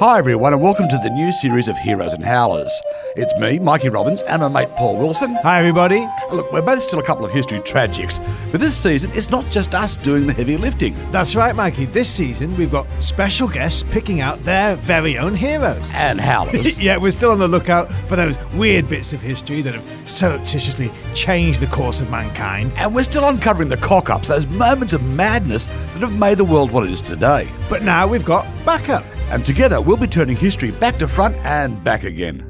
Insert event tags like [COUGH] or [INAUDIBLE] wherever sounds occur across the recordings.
Hi, everyone, and welcome to the new series of Heroes and Howlers. It's me, Mikey Robbins, and my mate Paul Wilson. Hi, everybody. Look, we're both still a couple of history tragics, but this season it's not just us doing the heavy lifting. That's right, Mikey. This season we've got special guests picking out their very own heroes. And Howlers. [LAUGHS] yeah, we're still on the lookout for those weird bits of history that have surreptitiously changed the course of mankind. and we're still uncovering the cock ups, those moments of madness that have made the world what it is today. But now we've got backup. And together we'll be turning history back to front and back again.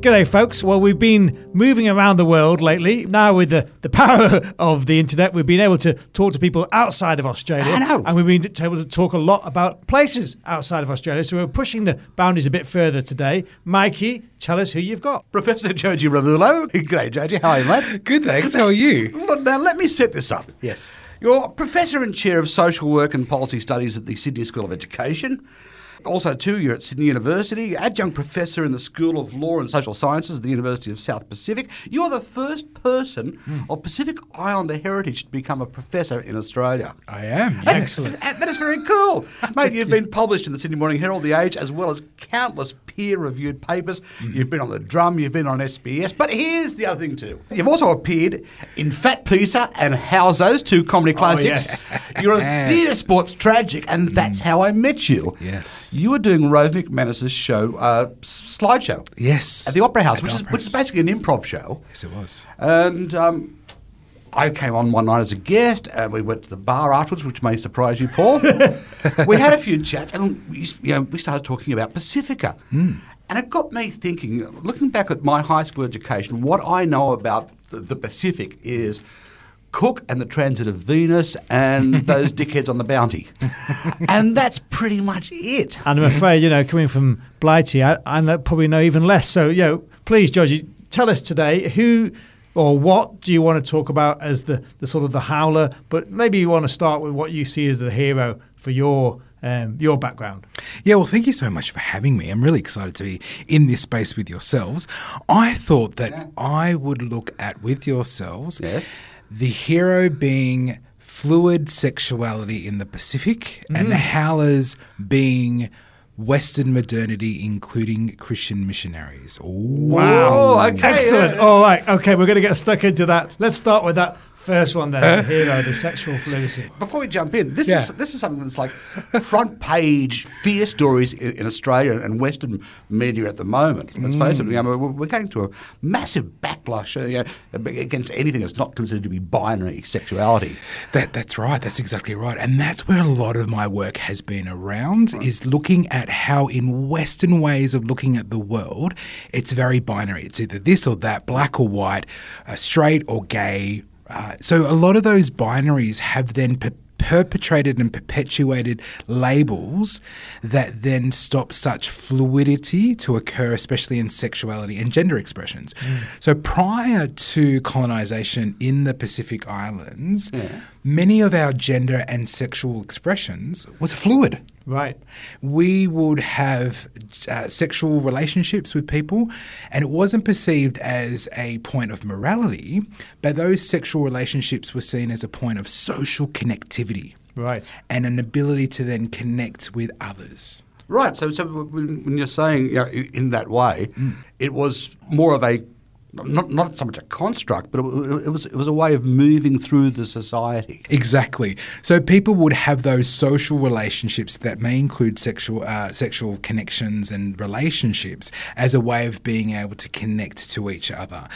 G'day, folks. Well, we've been moving around the world lately. Now, with the, the power [LAUGHS] of the internet, we've been able to talk to people outside of Australia. I know. And we've been able to talk a lot about places outside of Australia. So we're pushing the boundaries a bit further today. Mikey, tell us who you've got. Professor Jioji Ravulo. [LAUGHS] G'day, Jioji. How are you, mate? Good, thanks. How are you? Well, Now, let me set this up. Yes. You're Professor and Chair of Social Work and Policy Studies at the Sydney School of Education. Also, too, you're at Sydney University, Adjunct Professor in the School of Law and Social Sciences at the University of South Pacific. You're the first person hmm. of Pacific Islander heritage to become a professor in Australia. I am. Excellent. That [LAUGHS] that is very cool. [LAUGHS] Mate, you've been published in the Sydney Morning Herald, The Age, as well as countless peer reviewed papers. You've been on The Drum, you've been on SBS. But here's the other thing, too. You've also appeared in Fat Pizza and Housos, two comedy classics. yes. [LAUGHS] You're a [LAUGHS] Theatresports tragic, and that's how I met you. Yes. You were doing Rove McManus's show, uh, slideshow. Yes. At the Opera House, which is, which is basically an improv show. Yes, it was. And um, I came on one night as a guest, and we went to the bar afterwards, which may surprise you, Paul. [LAUGHS] we had a few chats, and we, you know, we started talking about Pasifika. Hmm. And it got me thinking, looking back at my high school education, what I know about the, the Pacific is Cook and the transit of Venus and [LAUGHS] those dickheads on the bounty. and that's pretty much it. And I'm afraid, you know, coming from Blighty, I, I probably know even less. So, you know, please, Georgie, tell us today who or what do you want to talk about as the, the sort of the howler? But maybe you want to start with what you see as the hero for your um, your background. Yeah, well, thank you so much for having me. I'm really excited to be in this space with yourselves. I thought that I would look at with yourselves Yes. the hero being fluid sexuality in the Pacific and the howlers being Western modernity, including Christian missionaries. Ooh. Wow. okay. Excellent. yeah. All right. Okay, we're going to get stuck into that. Let's start with that first one then, the hero, the sexual fluidity. Before we jump in, this Yeah. is this is something that's like front page fear stories in, in Australia and Western media at the moment. Let's face it, you know, we're, we're going through a massive backlash uh, you know, against anything that's not considered to be binary sexuality. That that's right. That's exactly right. And that's where a lot of my work has been around is looking at how in western ways of looking at the world, it's very binary. It's either this or that, black or white, uh, straight or gay. Uh, so a lot of those binaries have then per- perpetrated and perpetuated labels that then stop such fluidity to occur, especially in sexuality and gender expressions. So prior to colonization in the Pacific Islands, many of our gender and sexual expressions was fluid. Right. We would have uh, sexual relationships with people, and it wasn't perceived as a point of morality, but those sexual relationships were seen as a point of social connectivity Right. and an ability to then connect with others. Right. So, so when when you're saying you know, in that way, it was more of a not not so much a construct, but it, it was it was a way of moving through the society. Exactly. So people would have those social relationships that may include sexual uh, sexual connections and relationships as a way of being able to connect to each other.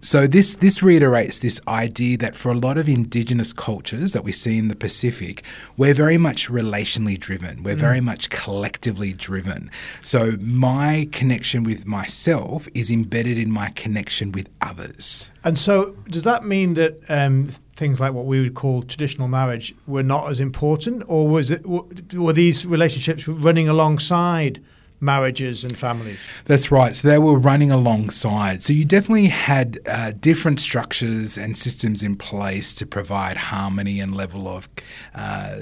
So this this reiterates this idea that for a lot of indigenous cultures that we see in the Pacific, we're very much relationally driven. We're very much collectively driven. So my connection with myself is embedded in my connection with others. And so, does that mean that um, things like what we would call traditional marriage were not as important, or was it were these relationships running alongside marriages and families? That's right. So they were running alongside. So you definitely had uh, different structures and systems in place to provide harmony and level of uh,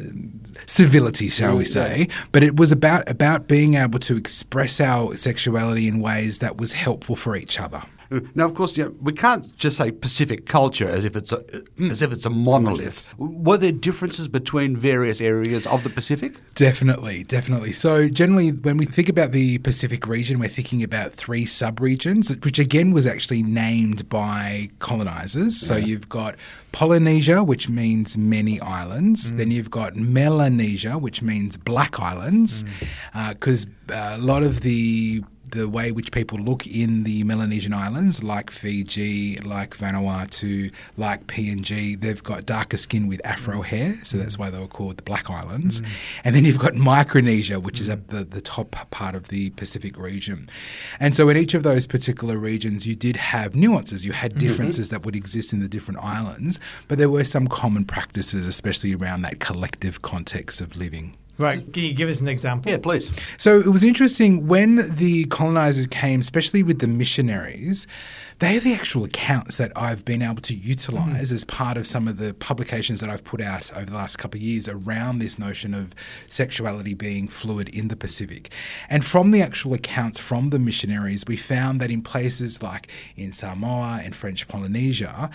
civility, shall we say? But it was about about being able to express our sexuality in ways that was helpful for each other. Now, of course, you know, we can't just say Pacific culture as if it's a mm. as if it's a monolith. Were there differences between various areas of the Pacific? Definitely, definitely. So, generally, when we think about the Pacific region, we're thinking about three subregions, which again was actually named by colonizers. So, you've got Polynesia, which means many islands. Mm. Then you've got Melanesia, which means black islands, mm. uh, because uh, a lot of the the way which people look in the Melanesian islands, like Fiji, like Vanuatu, like PNG, they've got darker skin with afro hair, so mm. that's why they were called the Black Islands. Mm. And then you've got Micronesia, which is at the, the top part of the Pacific region. And so in each of those particular regions, you did have nuances. You had mm-hmm. differences that would exist in the different islands, but there were some common practices, especially around that collective context of living. Right. Can you give us an example? Yeah, please. So it was interesting when the colonizers came, especially with the missionaries. They are the actual accounts that I've been able to utilize mm-hmm. as part of some of the publications that I've put out over the last couple of years around this notion of sexuality being fluid in the Pacific. And from the actual accounts from the missionaries, we found that in places like in Samoa and French Polynesia,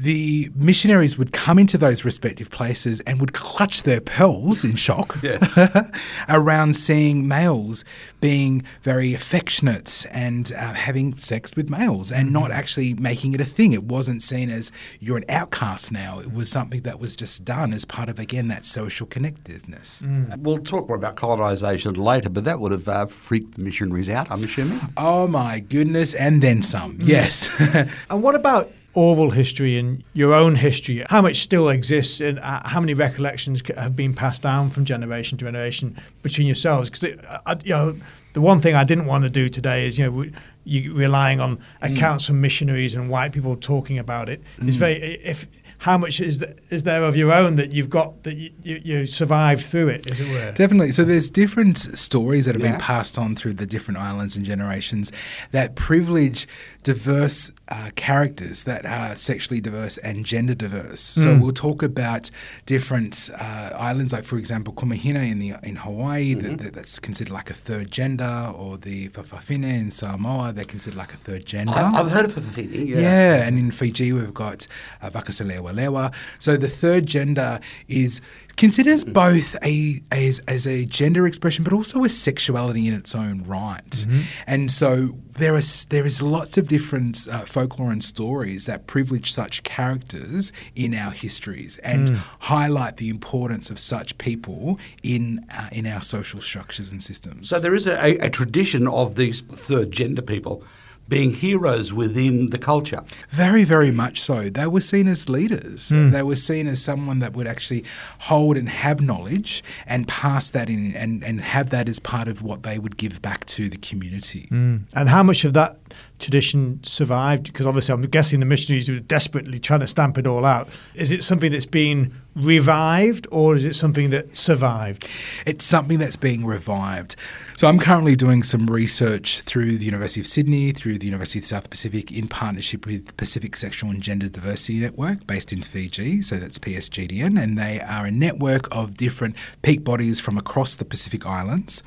the missionaries would come into those respective places and would clutch their pearls in shock [LAUGHS] [LAUGHS] around seeing males being very affectionate and uh, having sex with males and not actually making it a thing. It wasn't seen as you're an outcast now. It was something that was just done as part of, again, that social connectiveness. We'll talk more about colonisation later, but that would have uh, freaked the missionaries out, I'm assuming. Oh my goodness, and then some. Yes. [LAUGHS] And what about oral history and your own history? How much still exists, and uh, how many recollections have been passed down from generation to generation between yourselves? Because uh, uh, you know, the one thing I didn't want to do today is you know. We, you relying on mm. accounts from missionaries and white people talking about it. It's mm. very if how much is th- is there of your own that you've got that you, you, you survived through it, as it were. Definitely. So there's different stories that have Yeah. been passed on through the different islands and generations that privilege diverse uh, characters that are sexually diverse and gender diverse. So we'll talk about different uh, islands, like for example, Kumahina in the in Hawaii, that, that- that's considered like a third gender, or the Fa'afafine in Samoa, they're considered like a third gender. I, I've heard of Fa'afafine, yeah. Yeah. and in Fiji we've got uh, Vakaselewa Lewa. So the third gender is considered as both a as, as a gender expression, but also a sexuality in its own right. And so there is there is lots of different uh, folklore and stories that privilege such characters in our histories and highlight the importance of such people in uh, in our social structures and systems. So there is a, a, a tradition of these third gender people being heroes within the culture. Very, very much so. They were seen as leaders. Hmm. They were seen as someone that would actually hold and have knowledge and pass that in and, and have that as part of what they would give back to the community. Hmm. And how much of that tradition survived? Because obviously, I'm guessing the missionaries were desperately trying to stamp it all out. Is it something that's been revived, or is it something that survived? It's something that's being revived. So I'm currently doing some research through the University of Sydney, through the University of the South Pacific, in partnership with Pacific Sexual and Gender Diversity Network, based in Fiji. So that's PSGDN, and they are a network of different peak bodies from across the Pacific Islands.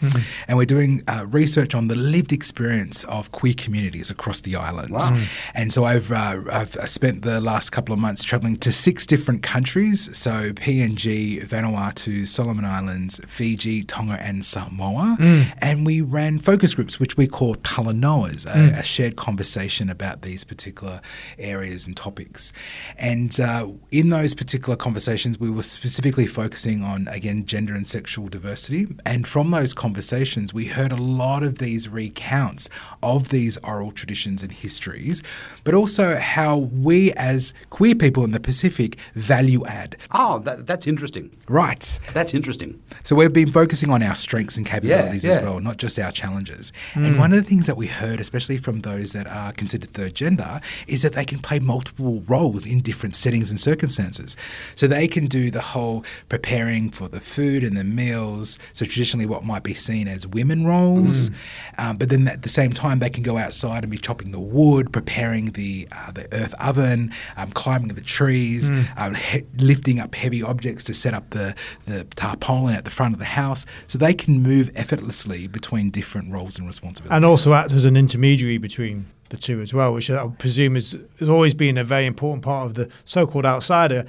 And we're doing uh, research on the lived experience of queer communities across the islands. Wow. And so I've uh, I've spent the last couple of months traveling to six different countries. So PNG, Vanuatu, Solomon Islands, Fiji, Tonga, and Samoa. And we ran focus groups, which we call Talanoas, a, a shared conversation about these particular areas and topics. And uh, in those particular conversations, we were specifically focusing on, again, gender and sexual diversity. And from those conversations, we heard a lot of these recounts of these oral traditions and histories, but also how we as queer people in the Pacific value add. Oh, that, that's interesting. Right. That's interesting. So we've been focusing on our strengths and capabilities Yeah, as well, not just our challenges. And one of the things that we heard, especially from those that are considered third gender, is that they can play multiple roles in different settings and circumstances. So they can do the whole preparing for the food and the meals. So traditionally, what might be seen as women roles, um, but then at the same time, they can go outside and be chopping the wood, preparing the uh, the earth oven, um, climbing the trees, um, he- lifting up heavy objects to set up the the tarpaulin at the front of the house. So they can move effortlessly between different roles and responsibilities. And also act as an intermediary between the two as well, which I presume is, has always been a very important part of the so-called outsider.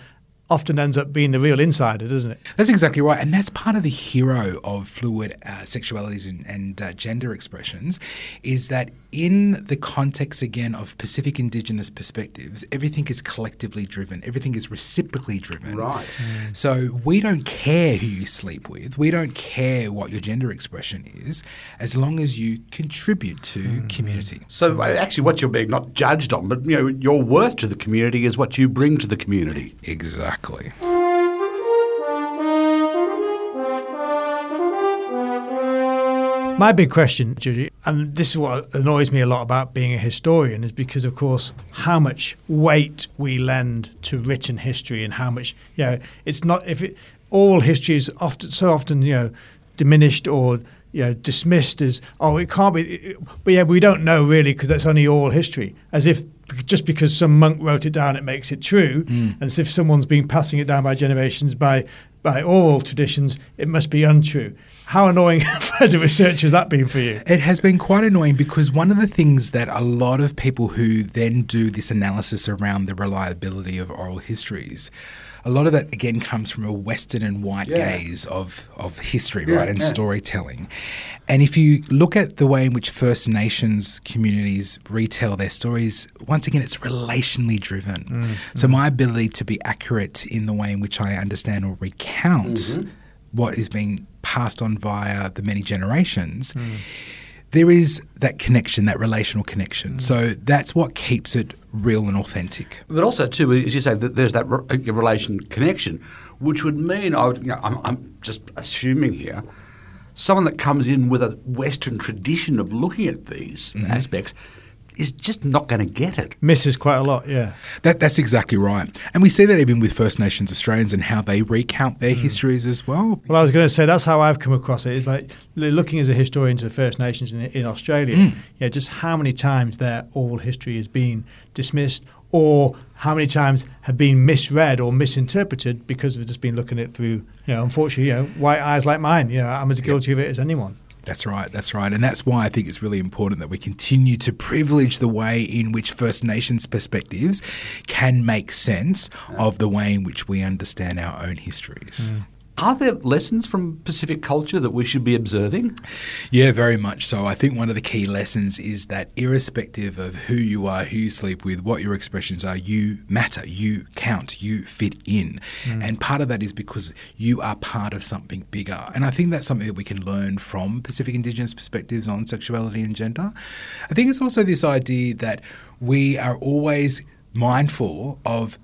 Often ends up being the real insider, doesn't it? That's exactly right. And that's part of the hero of fluid uh, sexualities and, and uh, gender expressions is that in the context, again, of Pacific Indigenous perspectives, everything is collectively driven, everything is reciprocally driven. Right. So we don't care who you sleep with, we don't care what your gender expression is, as long as you contribute to community. So uh, actually, what you're being not judged on, but you know, your worth to the community is what you bring to the community. Exactly. My big question, Judy, and this is what annoys me a lot about being a historian, is because, of course, how much weight we lend to written history and how much, you know, it's not, if it, all history is often, so often, you know, diminished or, you know, dismissed as, oh, it can't be, it- but yeah, we don't know really because that's only oral history, as if just because some monk wrote it down, it makes it true, mm. and as if someone's been passing it down by generations by, by oral traditions, it must be untrue. How annoying [LAUGHS] as a researcher has that been for you? It has been quite annoying because one of the things that a lot of people who then do this analysis around the reliability of oral histories, a lot of that again comes from a Western and white Yeah. gaze of, of history, Yeah, right, and yeah. storytelling. And if you look at the way in which First Nations communities retell their stories, once again, it's relationally driven. Mm, So my ability to be accurate in the way in which I understand or recount Mm-hmm. what is being passed on via the many generations, Mm. there is that connection, that relational connection. So that's what keeps it real and authentic. But also, too, as you say, that there's that re- uh, relation connection, which would mean, I would, you know, I'm, I'm just assuming here, someone that comes in with a Western tradition of looking at these Mm-hmm. aspects is just not going to get it. Misses quite a lot, yeah. That, that's exactly right. And we see that even with First Nations Australians and how they recount their mm. histories as well. Well, I was going to say that's how I've come across it. It's like looking as a historian to the First Nations in, in Australia. Mm. Yeah, just how many times their oral history has been dismissed, or how many times have been misread or misinterpreted because we've just been looking at it through, you know, unfortunately, you know, white eyes like mine. You know, I'm as guilty of it as anyone. That's right, that's right. And that's why I think it's really important that we continue to privilege the way in which First Nations perspectives can make sense of the way in which we understand our own histories. Mm. Are there lessons from Pacific culture that we should be observing? Yeah, very much so. I think one of the key lessons is that irrespective of who you are, who you sleep with, what your expressions are, you matter, you count, you fit in. Hmm. And part of that is because you are part of something bigger. And I think that's something that we can learn from Pacific Indigenous perspectives on sexuality and gender. I think it's also this idea that we are always mindful of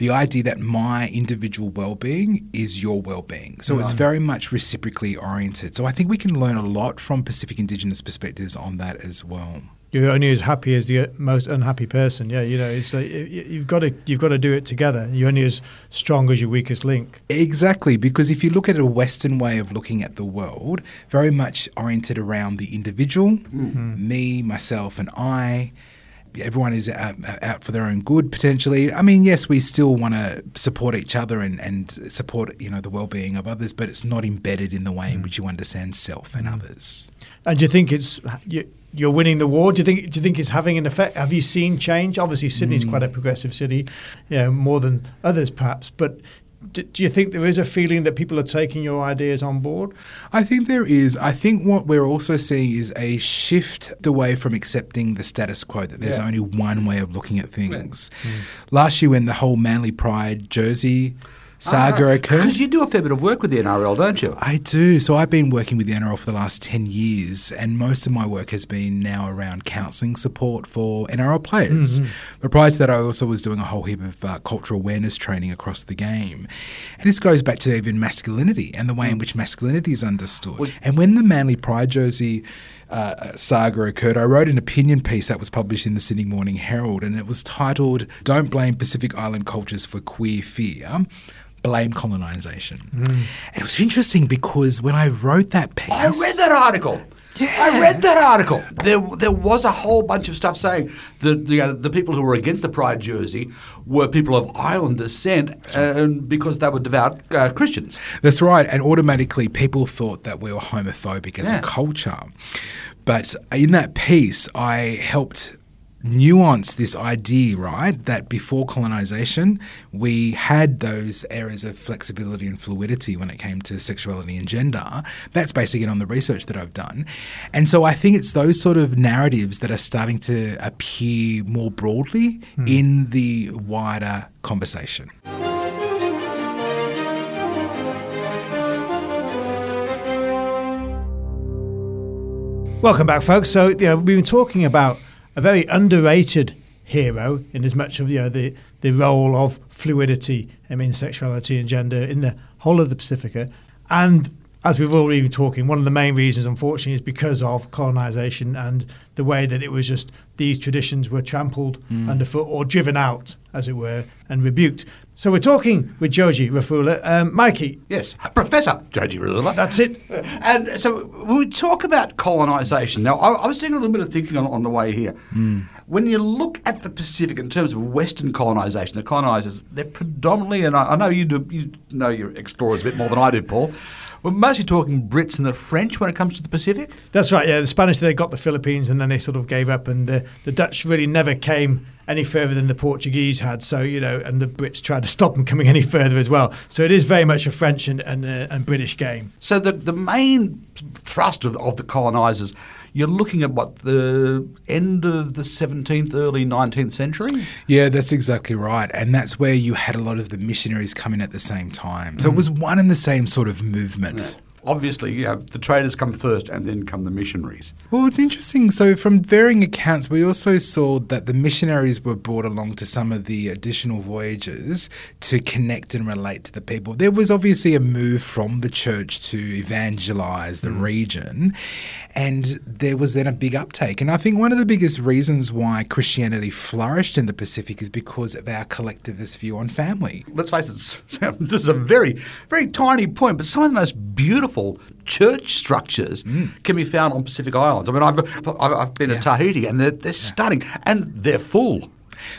the idea that my individual well-being is your well-being. So it's very much reciprocally oriented. So I think we can learn a lot from Pacific Indigenous perspectives on that as well. You're only as happy as the most unhappy person. Yeah, you know, it's y- you've got to you've got to do it together. You're only as strong as your weakest link. Exactly, because if you look at a Western way of looking at the world, very much oriented around the individual, mm-hmm. me, myself, and I. Everyone is out, out for their own good potentially. I mean, yes, we still want to support each other and, and support you know the well-being of others, but it's not embedded in the way in mm. which you understand self and mm. others. And do you think it's you, you're winning the war? Do you think do you think it's having an effect? Have you seen change? Obviously, Sydney's mm. quite a progressive city, yeah, more than others perhaps. But do, do you think there is a feeling that people are taking your ideas on board? I think there is. I think what we're also seeing is a shift away from accepting the status quo that there's Yeah. only one way of looking at things. Hmm. Last year, when the whole Manly Pride jersey saga occurred. Because you do a fair bit of work with the NRL, don't you? I do. So I've been working with the NRL for the last 10 years, and most of my work has been now around counselling support for NRL players. But prior to that, I also was doing a whole heap of uh, cultural awareness training across the game. And this goes back to even masculinity and the way in which masculinity is understood. Well- and when the Manly Pride jersey uh, saga occurred, I wrote an opinion piece that was published in the Sydney Morning Herald, and it was titled "Don't Blame Pacific Island Cultures for Queer Fear." Blame colonisation. And it was interesting because when I wrote that piece, I read that article. Yeah. I read that article. There, there was a whole bunch of stuff saying that the, uh, the people who were against the Pride jersey were people of island descent and because they were devout uh, Christians. That's right. And automatically people thought that we were homophobic as Yeah. a culture. But in that piece, I helped nuance this idea, right, that before colonization, we had those areas of flexibility and fluidity when it came to sexuality and gender. That's basically on the research that I've done. And so I think it's those sort of narratives that are starting to appear more broadly hmm. in the wider conversation. Welcome back, folks. So, you know, we've been talking about a very underrated hero in as much of you know, the, the role of fluidity I mean sexuality and gender in the whole of the Pasifika. And as we've already been talking, one of the main reasons, unfortunately, is because of colonization and the way that it was just these traditions were trampled underfoot or driven out, as it were, and rebuked. So we're talking with Jioji Rafula. Um, Mikey, Yes, Professor Jioji Ravulo. that's it. [LAUGHS] And so when we talk about colonisation, now I, I was doing a little bit of thinking on, on the way here. When you look at the Pacific in terms of Western colonisation, the colonisers, they're predominantly, and I, I know you do, you know your explorers a bit more than I do, Paul. We're mostly talking Brits and the French when it comes to the Pacific. That's right. Yeah, the Spanish they got the Philippines and then they sort of gave up, and the, the Dutch really never came any further than the Portuguese had. So you know, and the Brits tried to [LAUGHS] stop them coming any further as well. So it is very much a French and and, uh, and British game. So the the main thrust of, of the colonisers, you're looking at what the end of the 17th, early 19th century. Yeah, that's exactly right. And that's where you had a lot of the missionaries coming at the same time. So it mm. was one and the same sort of movement. Obviously, you know, the traders come first, and then come the missionaries. Well, it's interesting. So, from varying accounts, we also saw that the missionaries were brought along to some of the additional voyages to connect and relate to the people. There was obviously a move from the church to evangelize the mm. region, and there was then a big uptake. And I think one of the biggest reasons why Christianity flourished in the Pacific is because of our collectivist view on family. let's face it, [LAUGHS] this is a very, very tiny point, but some of the most beautiful church structures can be found on Pacific Islands. I mean, I've, I've, I've been to Tahiti and they're, they're stunning and they're full.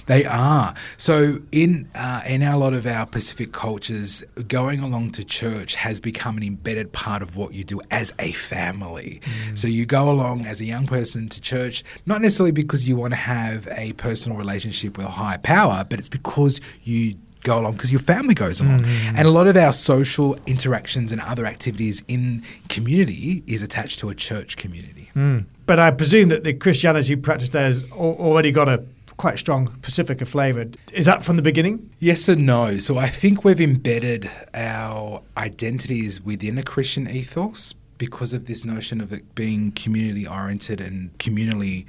They are. So in uh, in a lot of our Pacific cultures, going along to church has become an embedded part of what you do as a family. So you go along as a young person to church, not necessarily because you want to have a personal relationship with a higher power, but it's because you go along because your family goes along. Mm. And a lot of our social interactions and other activities in community is attached to a church community. Mm. But I presume that the Christianity practiced there has already got a quite strong Pasifika flavour. Is that from the beginning? Yes and no. So I think we've embedded our identities within a Christian ethos because of this notion of it being community oriented and communally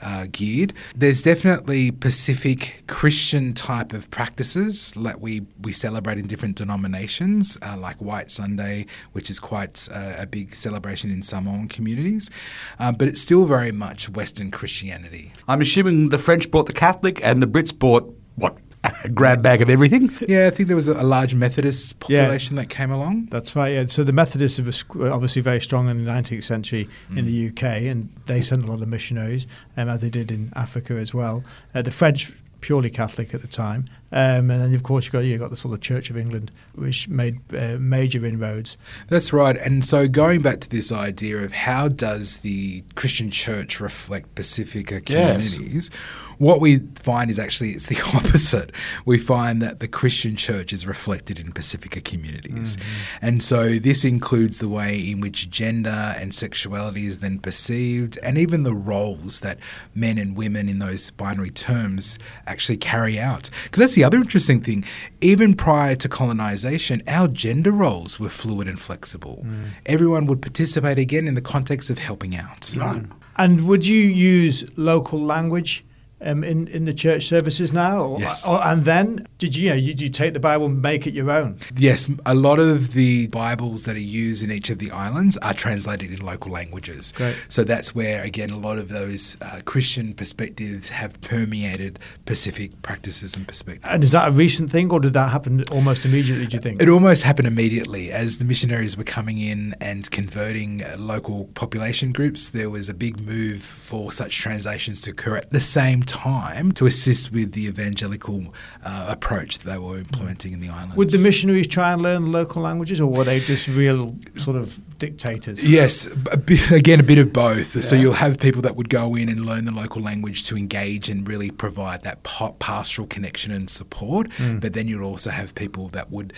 uh, geared. There's definitely Pacific Christian type of practices that we, we celebrate in different denominations, uh, like White Sunday, which is quite uh, a big celebration in Samoan communities. Uh, but it's still very much Western Christianity. I'm assuming the French bought the Catholic and the Brits bought, what, a [LAUGHS] grab bag of everything? Yeah, I think there was a, large Methodist Yeah. population that came along. That's right. Yeah. So the Methodists were obviously very strong in the 19th century in the UK, and they sent a lot of missionaries, um, as they did in Africa as well. Uh, the French purely Catholic at the time, um, and then of course you got you got the sort of Church of England, which made uh, major inroads. That's right. And so going back to this idea of how does the Christian church reflect Pasifika Yes. Communities, what we find is actually it's the [LAUGHS] opposite. We find that the Christian church is reflected in Pasifika communities. Mm-hmm. And so this includes the way in which gender and sexuality is then perceived and even the roles that men and women in those binary terms actually carry out. Because that's the other interesting thing. Even prior to colonization, our gender roles were fluid and flexible. Mm. Everyone would participate again in the context of helping out. Right. And would you use local language um, in in the church services now? Or, Yes. or- and then did you, you know you, you take the Bible and make it your own? Yes, a lot of the Bibles that are used in each of the islands are translated in local languages. Great. So that's where, again, a lot of those uh, Christian perspectives have permeated Pacific practices and perspectives. And is that a recent thing, or did that happen almost immediately? Do you think? It almost happened immediately as the missionaries were coming in and converting uh, local population groups. There was a big move for such translations to occur at the same time to assist with the evangelical uh, approach that they were implementing in the islands. Would the missionaries try and learn local languages, or were they just real sort of dictators. Yes, a bit, again, a bit of both. So you'll have people that would go in and learn the local language to engage and really provide that pastoral connection and support. But then you'll also have people that would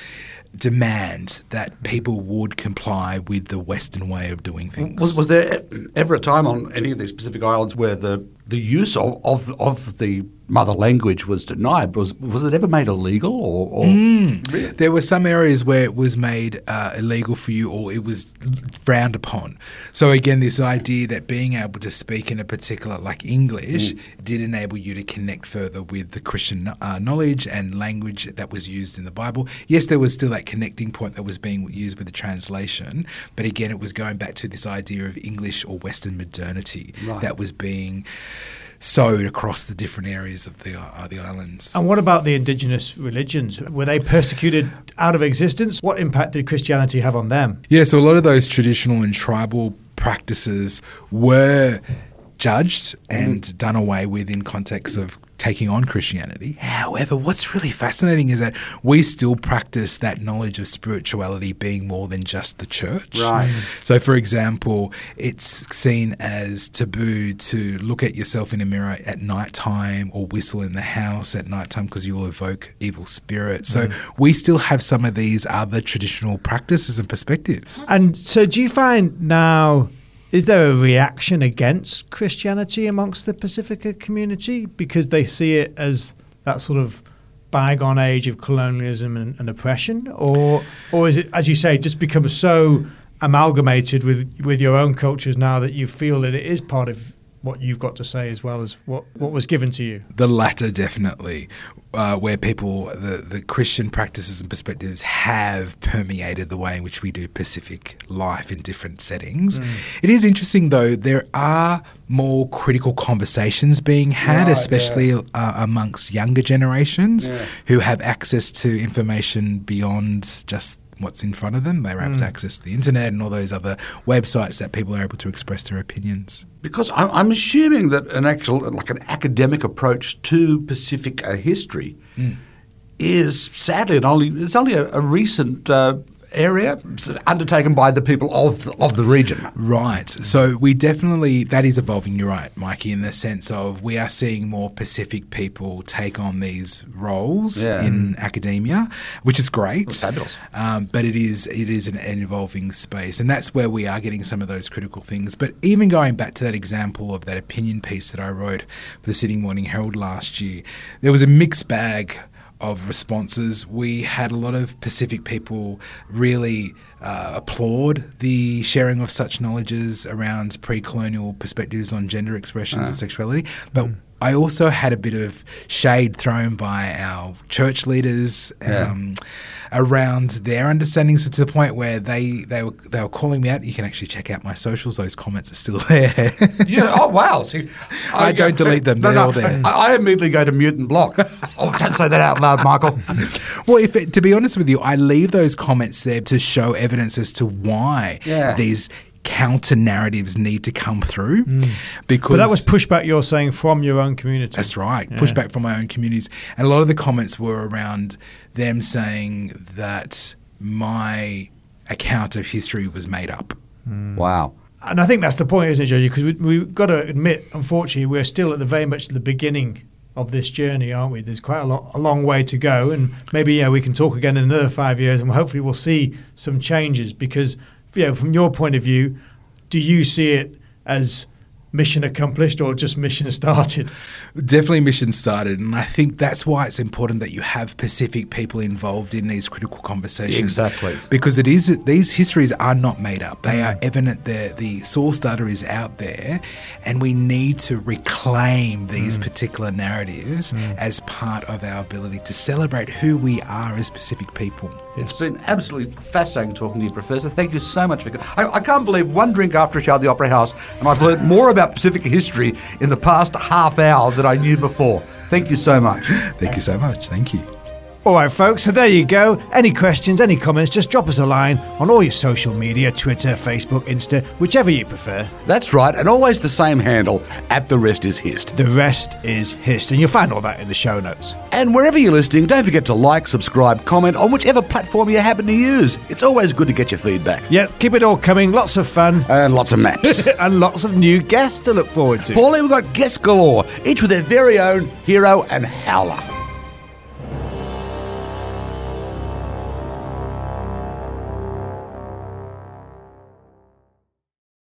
demand that people would comply with the Western way of doing things. Was, was there e- ever a time on any of these Pacific Islands where the, the use of, of, of the mother language was denied? Was, was it ever made illegal? Or, or There were some areas where it was made uh, illegal for you or it was frowned upon. So, again, this idea that being able to speak in a particular, like English, did enable you to connect further with the Christian uh, knowledge and language that was used in the Bible. Yes, there was still that connecting point that was being used with the translation, but again, it was going back to this idea of English or Western modernity Right. that was being sowed across the different areas of the, uh, the islands. And what about the indigenous religions? Were they persecuted out of existence? What impact did Christianity have on them? Yeah, so a lot of those traditional and tribal practices were judged and done away with in context of taking on Christianity. However, what's really fascinating is that we still practice that knowledge of spirituality being more than just the church. Right. So, for example, it's seen as taboo to look at yourself in a mirror at night time or whistle in the house at night time because you will evoke evil spirits. So, mm. we still have some of these other traditional practices and perspectives. And so, do you find now, is there a reaction against Christianity amongst the Pasifika community because they see it as that sort of bygone age of colonialism and, and oppression? Or, or is it, as you say, just become so amalgamated with, with your own cultures now that you feel that it is part of what you've got to say as well as what, what was given to you? The latter, definitely, uh, where people, the, the Christian practices and perspectives have permeated the way in which we do Pacific life in different settings. It is interesting, though, there are more critical conversations being had, Right, especially uh, amongst younger generations Yeah. who have access to information beyond just what's in front of them. They're able to access the internet and all those other websites that people are able to express their opinions. Because I'm, I'm assuming that an actual, like an academic approach to Pacific history is sadly only, it's only a, a recent uh, area undertaken by the people of the, of the region. Right. So we definitely that is evolving. You're right, Mikey, in the sense of we are seeing more Pacific people take on these roles Yeah. in academia, which is great. Fabulous. Um, but it is it is an, an evolving space, and that's where we are getting some of those critical things. But even going back to that example of that opinion piece that I wrote for the Sydney Morning Herald last year, there was a mixed bag of responses. We had a lot of Pacific people really uh, applaud the sharing of such knowledges around pre-colonial perspectives on gender expressions and sexuality, but. I also had a bit of shade thrown by our church leaders Yeah. um, around their understanding, so to the point where they, they were they were calling me out. You can actually check out my socials; those comments are still [LAUGHS] there. Yeah. Oh wow. See, I don't delete them, they're all there. I, I immediately go to mute and block. [LAUGHS] oh, don't say that out loud, Michael. well, if it, to be honest with you, I leave those comments there to show evidence as to why Yeah. these counter narratives need to come through. Because But that was pushback, you're saying, from your own community. That's right. Pushback from my own communities. And a lot of the comments were around them saying that my account of history was made up. Mm. Wow. And I think that's the point, isn't it, Jioji? Because we, we've got to admit, unfortunately, we're still at the very much the beginning of this journey, aren't we? There's quite a, lot, a long way to go, and maybe yeah, we can talk again in another five years, and hopefully we'll see some changes. Because, you know, from your point of view, do you see it as mission accomplished or just mission [LAUGHS] started? Definitely mission started, and I think that's why it's important that you have Pacific people involved in these critical conversations. Exactly. because it is these histories are not made up; they are mm. evident. The the source data is out there, and we need to reclaim these mm. particular narratives mm. as part of our ability to celebrate who we are as Pacific people. It's been absolutely fascinating talking to you, Professor. Thank you so much. For, I, I can't believe one drink after a show at the Opera House, and I've learned more about Pacific history in the past half hour than I knew before. Thank you so much. Thank you so much. Thank you. All right, folks, so there you go. Any questions, any comments, just drop us a line on all your social media Twitter, Facebook, Insta, whichever you prefer. That's right, and always the same handle at the rest is hist. The rest is hist, and you'll find all that in the show notes. And wherever you're listening, don't forget to like, subscribe, comment on whichever platform you happen to use. It's always good to get your feedback. Yes, keep it all coming. Lots of fun And lots of [LAUGHS] maps. and lots of new guests to look forward to. Paulie, we've got guests galore, each with their very own hero and howler.